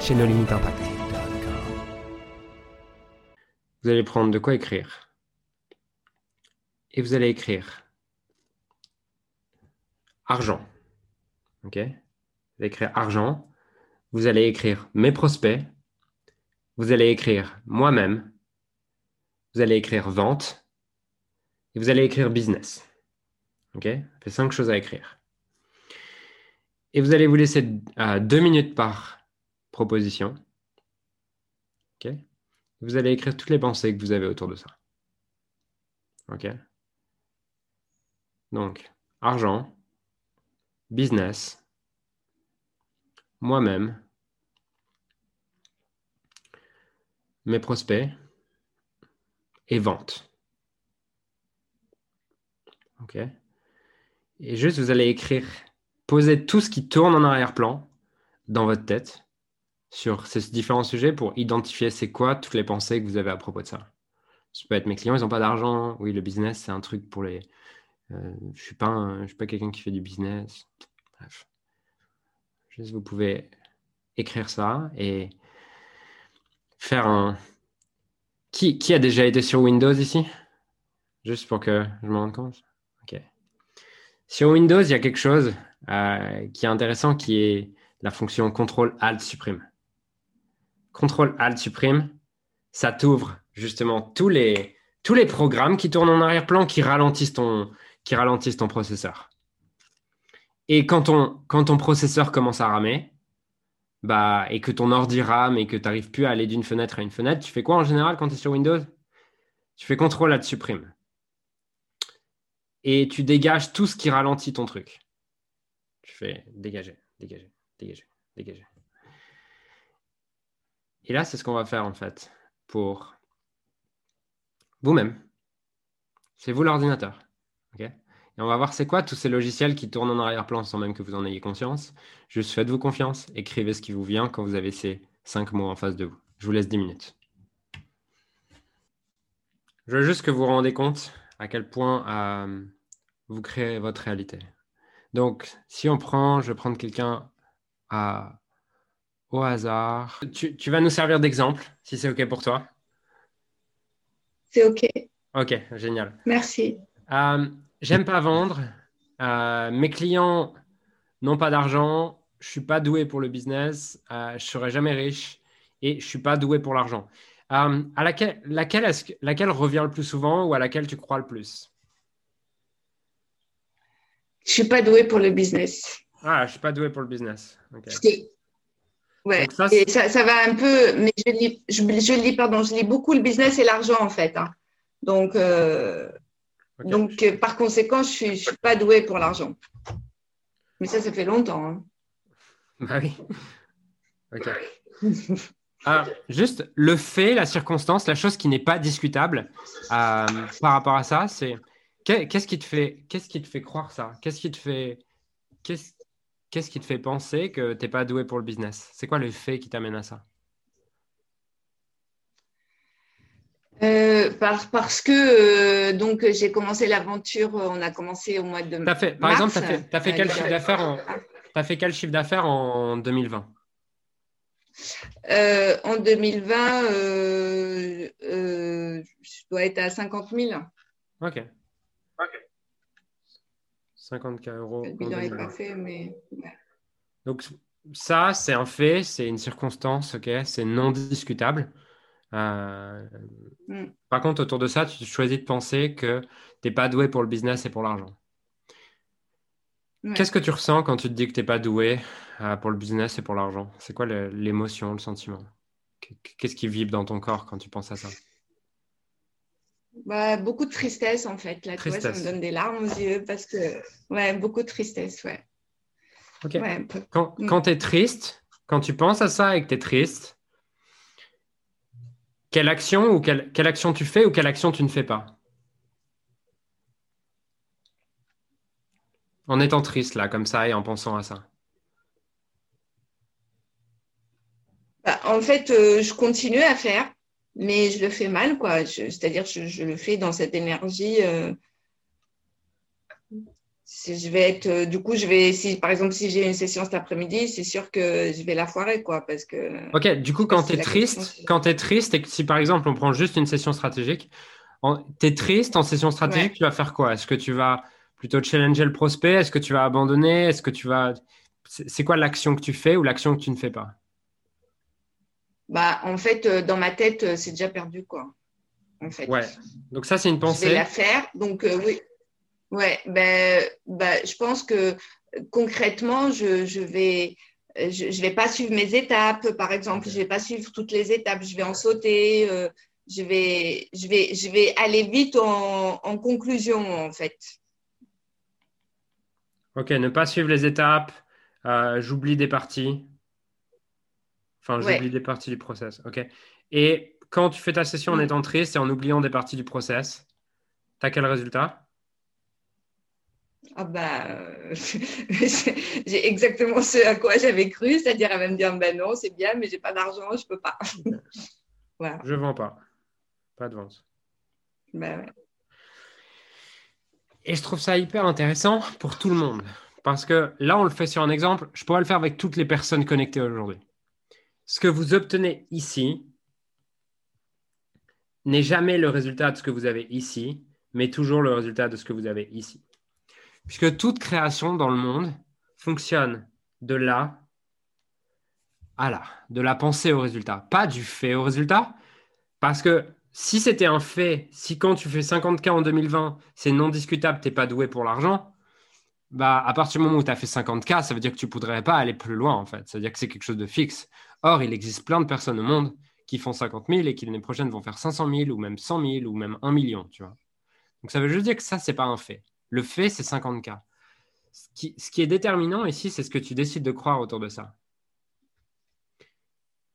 chez nos limites impact. Vous allez prendre de quoi écrire. Et vous allez écrire argent. OK Vous allez écrire argent. Vous allez écrire mes prospects. Vous allez écrire moi-même. Vous allez écrire vente. Et vous allez écrire business. OK Ça fait cinq choses à écrire. Et vous allez vous laisser euh, deux minutes par proposition. OK Vous allez écrire toutes les pensées que vous avez autour de ça. OK Donc, argent, business, moi-même, mes prospects et vente. OK Et juste, vous allez écrire, poser tout ce qui tourne en arrière-plan dans votre tête sur ces différents sujets pour identifier c'est quoi toutes les pensées que vous avez à propos de ça. Ça peut être mes clients, ils n'ont pas d'argent. Oui, le business, c'est un truc pour les. Euh, je ne suis pas, suis pas quelqu'un qui fait du business. Bref. Juste, vous pouvez écrire ça et faire un. Qui, qui a déjà été sur Windows ici? Juste pour que je me rende compte. Ok. Sur Windows, il y a quelque chose euh, qui est intéressant qui est la fonction contrôle alt supprime. Contrôle Alt supprime, ça t'ouvre justement tous les, programmes qui tournent en arrière-plan qui ralentissent ton, qui ralentissent ton processeur. Et quand ton, quand ton processeur commence à ramer, bah, et que ton ordi rame et que tu n'arrives plus à aller d'une fenêtre à une fenêtre, tu fais quoi en général quand tu es sur Windows? Tu fais CTRL Alt supprime. Et tu dégages tout ce qui ralentit ton truc. Tu fais dégager, dégager, dégager, dégager. Et là, c'est ce qu'on va faire en fait pour vous-même. C'est vous l'ordinateur. et on va voir c'est quoi tous ces logiciels qui tournent en arrière-plan sans même que vous en ayez conscience. Juste faites-vous confiance, écrivez ce qui vous vient quand vous avez ces cinq mots en face de vous. Je vous laisse 10 minutes. Je veux juste que vous vous rendez compte à quel point euh, vous créez votre réalité. Donc, si on prend, je vais prendre quelqu'un à au hasard. Tu, vas nous servir d'exemple, si c'est OK pour toi. C'est OK. OK, génial. Merci. Euh, j'aime pas vendre. Euh, mes clients n'ont pas d'argent. Je suis pas doué pour le business. Euh, je serai jamais riche et je suis pas doué pour l'argent. à laquelle, laquelle, laquelle revient le plus souvent ou à laquelle tu crois le plus? Je suis pas doué pour le business. Ah, je suis pas doué pour le business. Ouais, ça, et ça, ça, va un peu, mais je lis, je, lis, pardon, je lis beaucoup le business et l'argent en fait. Hein. Donc, euh, donc euh, par conséquent, je ne suis, suis, pas douée pour l'argent. Mais ça, ça fait longtemps. Hein. Bah oui. Ok. Alors, juste le fait, la circonstance, la chose qui n'est pas discutable euh, par rapport à ça, c'est qu'est-ce qui te fait, qu'est-ce qui te fait croire ça? Qu'est-ce qui te fait, qu'est-ce qu'est-ce qui te fait penser que tu n'es pas doué pour le business? C'est quoi le fait qui t'amène à ça? Euh, parce que euh, donc j'ai commencé l'aventure, on a commencé au mois de as fait, Par exemple, tu as fait, quel chiffre d'affaires en, as fait quel chiffre d'affaires en 2020 euh, En 2020, je dois être à 50 000. Ok. Ok. 50K euros. mais. Donc, ça, c'est un fait, c'est une circonstance, ok, c'est non discutable. Euh, mm. Par contre, autour de ça, tu choisis de penser que tu n'es pas doué pour le business et pour l'argent. Qu'est-ce que tu ressens quand tu te dis que tu n'es pas doué euh, pour le business et pour l'argent? C'est quoi l'émotion, le sentiment? Qu'est-ce qui vibre dans ton corps quand tu penses à ça? Bah, beaucoup de tristesse en fait. Là, ça me donne des larmes aux yeux parce que, ouais, beaucoup de tristesse, ouais. quand, mm. quand tu es triste, quand tu penses à ça et que tu es triste, quelle action ou quelle, quelle action tu fais ou quelle action tu ne fais pas? En étant triste là, comme ça, et en pensant à ça. Bah, en fait, euh, je continue à faire, mais je le fais mal, quoi. C'est-à-dire, je, je, le fais dans cette énergie. Euh, si je vais être, euh, du coup, je vais, si par exemple, si j'ai une session cet après-midi, c'est sûr que je vais la foirer, quoi, parce que. Ok, du coup, quand tu es triste, quand tu es triste et que si par exemple on prend juste une session stratégique, tu es triste en session stratégique, tu vas faire quoi? Est-ce que tu vas plutôt challenger le prospect? Est-ce que tu vas abandonner? Est-ce que tu vas. C'est quoi l'action que tu fais ou l'action que tu ne fais pas? Bah, en fait, euh, dans ma tête, euh, c'est déjà perdu, quoi. En fait. Ouais. Donc ça, c'est une pensée. Je vais la faire. Donc euh, oui. Ouais. Ben, ben, je pense que concrètement, je, je vais. Je ne vais pas suivre mes étapes, par exemple. Je ne vais pas suivre toutes les étapes. Je vais en sauter. je, vais, je, vais, je vais aller vite en, en conclusion, en fait. Ok, ne pas suivre les étapes. J'oublie des parties. Enfin, j'oublie des parties du process. OK. Et quand tu fais ta session en mm. étant triste et en oubliant des parties du process, tu as quel résultat? Ah bah, euh, j'ai exactement ce à quoi j'avais cru, c'est-à-dire elle va me dire ben non, c'est bien, mais j'ai pas d'argent, je peux pas. voilà. Je vends pas, pas de vente. Bah ouais. Et je trouve ça hyper intéressant pour tout le monde, parce que là on le fait sur un exemple, je pourrais le faire avec toutes les personnes connectées aujourd'hui ce que vous obtenez ici n'est jamais le résultat de ce que vous avez ici, mais toujours le résultat de ce que vous avez ici. Puisque toute création dans le monde fonctionne de là à là, de la pensée au résultat, pas du fait au résultat. Parce que si c'était un fait, si quand tu fais 50K en 2020, c'est non discutable, tu n'es pas doué pour l'argent, bah, à partir du moment où tu as fait 50K, ça veut dire que tu ne pourrais pas aller plus loin, en fait. Ça veut dire que c'est quelque chose de fixe. Or, il existe plein de personnes au monde qui font 50 000 et qui l'année prochaine vont faire 500 000 ou même 100 000 ou même 1 million, tu vois. Donc, ça veut juste dire que ça, c'est pas un fait. Le fait, c'est 50K. Ce qui, ce qui est déterminant ici, c'est ce que tu décides de croire autour de ça.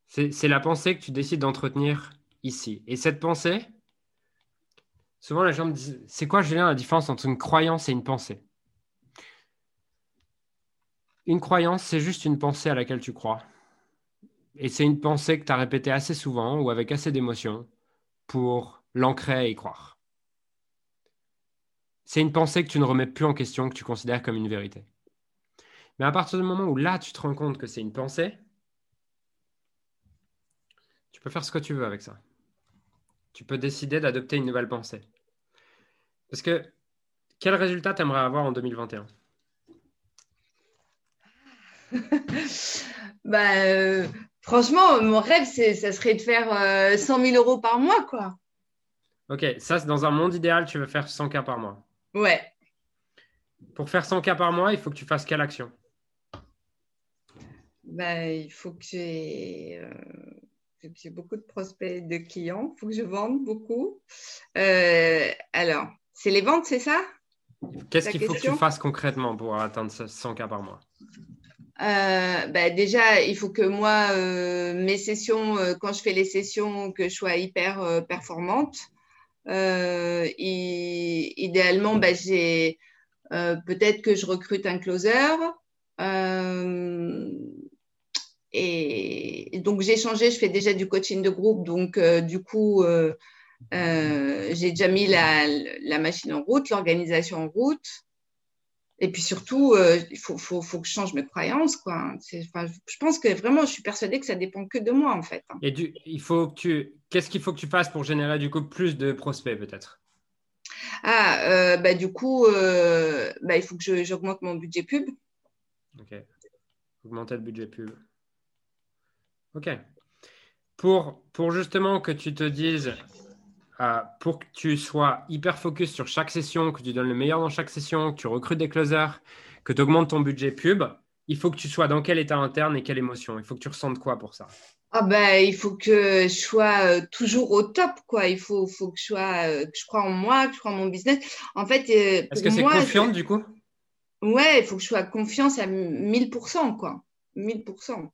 C'est la pensée que tu décides d'entretenir ici. Et cette pensée, souvent les gens me disent, c'est quoi, Julien, la différence entre une croyance et une pensée? Une croyance, c'est juste une pensée à laquelle tu crois. Et c'est une pensée que tu as répétée assez souvent ou avec assez d'émotion pour l'ancrer et y croire. C'est une pensée que tu ne remets plus en question, que tu considères comme une vérité. Mais à partir du moment où là, tu te rends compte que c'est une pensée, tu peux faire ce que tu veux avec ça. Tu peux décider d'adopter une nouvelle pensée. Parce que quel résultat tu aimerais avoir en 2021 bah, euh, Franchement, mon rêve, ça serait de faire 100 euh, 000 euros par mois, quoi. Ok, ça, c'est dans un monde idéal, tu veux faire 100 k par mois. Ouais. Pour faire 100 k par mois, il faut que tu fasses quelle action? Bah, Il faut que j'ai euh, beaucoup de prospects de clients. Il faut que je vende beaucoup. Euh, alors, c'est les ventes, c'est ça? Qu'est-ce qu'il faut que tu fasses concrètement pour atteindre 100 k par mois? Euh, bah, déjà, il faut que moi, euh, mes sessions, euh, quand je fais les sessions, que je sois hyper performante. idéalement, bah, j'ai peut-être que je recrute un closer. et, donc, j'ai changé, je fais déjà du coaching de groupe. Donc, du coup, j'ai déjà mis la, la, machine en route, l'organisation en route. Et puis surtout, euh, il faut, faut, faut, que je change mes croyances. Quoi. je pense que vraiment, je suis persuadée que ça dépend que de moi, en fait. Hein. Et du, il faut que tu, qu'est-ce qu'il faut que tu fasses pour générer du coup plus de prospects, peut-être? Ah, euh, bah, du coup, euh, bah, il faut que j'augmente mon budget pub. Ok. Augmenter le budget pub. Ok. Pour, pour justement que tu te dises, euh, pour que tu sois hyper focus sur chaque session, que tu donnes le meilleur dans chaque session, que tu recrutes des closers, que tu augmentes ton budget pub, il faut que tu sois dans quel état interne et quelle émotion Il faut que tu ressentes quoi pour ça? Ah ben, il faut que je sois euh, toujours au top, quoi. Il faut, faut que, je sois, euh, que je crois en moi, que je crois en mon business. En fait, est-ce que c'est confiante du coup? Ouais, il faut que je sois confiance à 1000%, quoi. 1000%.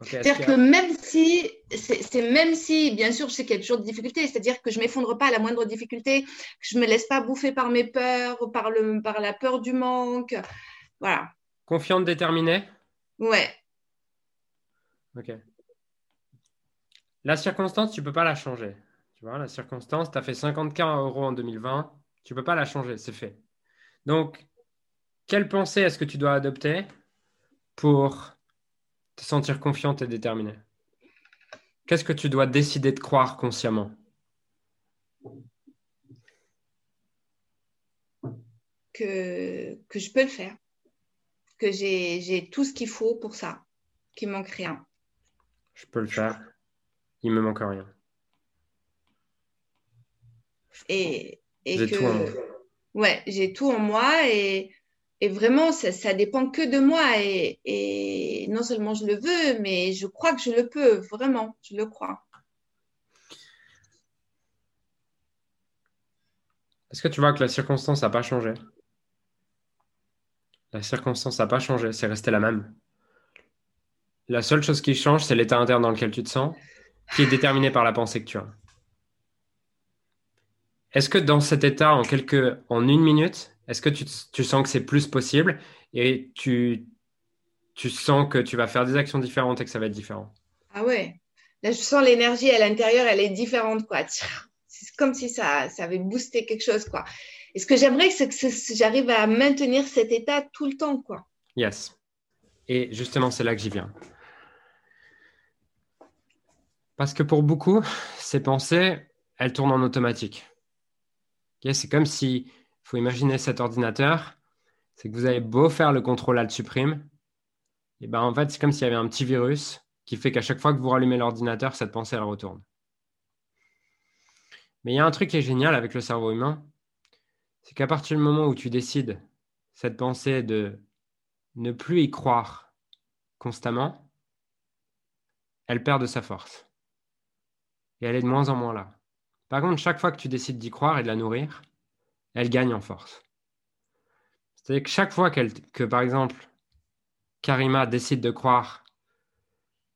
C'est-à-dire que même si, c'est même si, bien sûr, je sais qu'il y a toujours des difficultés, c'est-à-dire que je ne m'effondre pas à la moindre difficulté, que je ne me laisse pas bouffer par mes peurs, par, le, par la peur du manque. Voilà. Confiante, déterminée? Ouais. Ok. La circonstance, tu ne peux pas la changer. Tu vois, la circonstance, tu as fait 50K euros en 2020, tu ne peux pas la changer, c'est fait. Donc, quelle pensée est-ce que tu dois adopter pour te sentir confiante et déterminée Qu'est-ce que tu dois décider de croire consciemment? Que, que je peux le faire, que j'ai tout ce qu'il faut pour ça, qu'il manque rien. Je peux le faire, il me manque rien. Et, et que, tout en moi. ouais, j'ai tout en moi et, et vraiment, ça, ça dépend que de moi. Et, et, non seulement je le veux, mais je crois que je le peux, vraiment, je le crois. Est-ce que tu vois que la circonstance n'a pas changé? La circonstance n'a pas changé, c'est resté la même. La seule chose qui change, c'est l'état interne dans lequel tu te sens, qui est déterminé par la pensée que tu as. Est-ce que dans cet état, en, quelques, en une minute, est-ce que tu, tu, sens que c'est plus possible et tu, tu sens que tu vas faire des actions différentes et que ça va être différent? Ah ouais. Là, je sens l'énergie à l'intérieur, elle est différente. quoi. C'est comme si ça, ça avait boosté quelque chose. quoi. Et ce que j'aimerais, c'est que j'arrive à maintenir cet état tout le temps. quoi. Yes. Et justement, c'est là que j'y viens. Parce que pour beaucoup, ces pensées, elles tournent en automatique c'est comme si, faut imaginer cet ordinateur, c'est que vous avez beau faire le contrôle Alt supprime, et ben en fait, c'est comme s'il y avait un petit virus qui fait qu'à chaque fois que vous rallumez l'ordinateur, cette pensée, elle retourne. Mais il y a un truc qui est génial avec le cerveau humain, c'est qu'à partir du moment où tu décides cette pensée de ne plus y croire constamment, elle perd de sa force. Et elle est de moins en moins là. Par contre, chaque fois que tu décides d'y croire et de la nourrir, elle gagne en force. C'est-à-dire que chaque fois que, par exemple, Karima décide de croire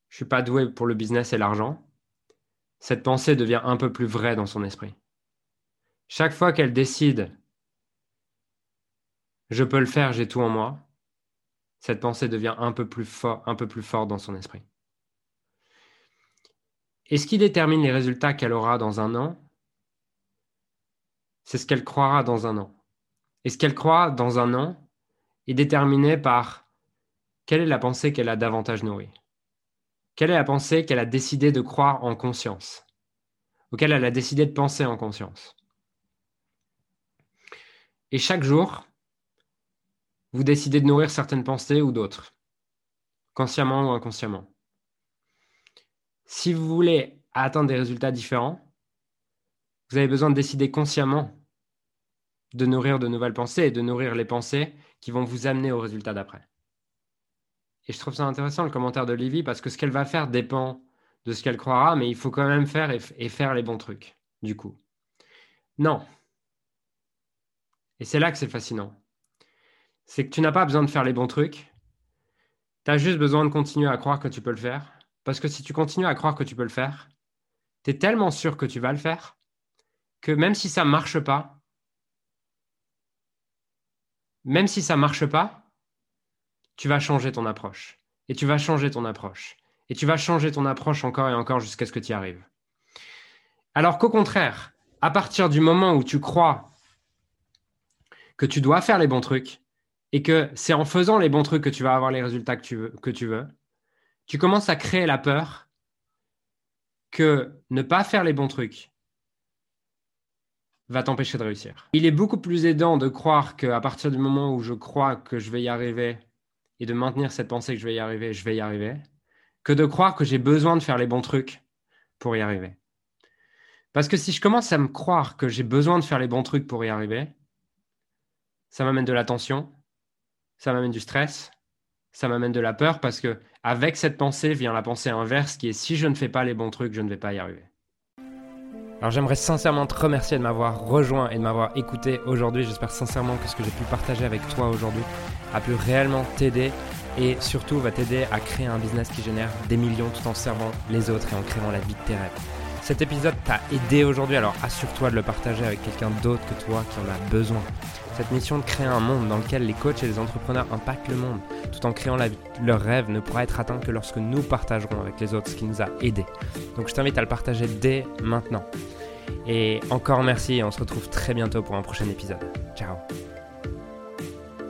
je suis pas doué pour le business et l'argent, cette pensée devient un peu plus vraie dans son esprit. Chaque fois qu'elle décide je peux le faire, j'ai tout en moi, cette pensée devient un peu plus fort, un peu plus forte dans son esprit. Et ce qui détermine les résultats qu'elle aura dans un an, c'est ce qu'elle croira dans un an. Et ce qu'elle croit dans un an est déterminé par quelle est la pensée qu'elle a davantage nourrie. Quelle est la pensée qu'elle a décidé de croire en conscience, auquel elle a décidé de penser en conscience. Et chaque jour, vous décidez de nourrir certaines pensées ou d'autres, consciemment ou inconsciemment. Si vous voulez atteindre des résultats différents, vous avez besoin de décider consciemment de nourrir de nouvelles pensées et de nourrir les pensées qui vont vous amener au résultat d'après. Et je trouve ça intéressant le commentaire de Livy parce que ce qu'elle va faire dépend de ce qu'elle croira, mais il faut quand même faire et, faire les bons trucs, du coup. Non. Et c'est là que c'est fascinant. C'est que tu n'as pas besoin de faire les bons trucs. Tu as juste besoin de continuer à croire que tu peux le faire parce que si tu continues à croire que tu peux le faire, tu es tellement sûr que tu vas le faire que même si ça ne marche pas, même si ça marche pas, tu vas changer ton approche. Et tu vas changer ton approche. Et tu vas changer ton approche encore et encore jusqu'à ce que tu y arrives. Alors qu'au contraire, à partir du moment où tu crois que tu dois faire les bons trucs et que c'est en faisant les bons trucs que tu vas avoir les résultats que tu veux, que tu veux tu commences à créer la peur que ne pas faire les bons trucs va t'empêcher de réussir. Il est beaucoup plus aidant de croire qu'à partir du moment où je crois que je vais y arriver et de maintenir cette pensée que je vais y arriver, je vais y arriver, que de croire que j'ai besoin de faire les bons trucs pour y arriver. Parce que si je commence à me croire que j'ai besoin de faire les bons trucs pour y arriver, ça m'amène de la tension, ça m'amène du stress, ça m'amène de la peur parce que avec cette pensée vient la pensée inverse qui est si je ne fais pas les bons trucs, je ne vais pas y arriver. Alors j'aimerais sincèrement te remercier de m'avoir rejoint et de m'avoir écouté aujourd'hui. J'espère sincèrement que ce que j'ai pu partager avec toi aujourd'hui a pu réellement t'aider et surtout va t'aider à créer un business qui génère des millions tout en servant les autres et en créant la vie de tes rêves. Cet épisode t'a aidé aujourd'hui, alors assure-toi de le partager avec quelqu'un d'autre que toi qui en a besoin. Cette mission de créer un monde dans lequel les coachs et les entrepreneurs impactent le monde, tout en créant leur rêve, ne pourra être atteint que lorsque nous partagerons avec les autres ce qui nous a aidés. Donc je t'invite à le partager dès maintenant. Et encore merci et on se retrouve très bientôt pour un prochain épisode. Ciao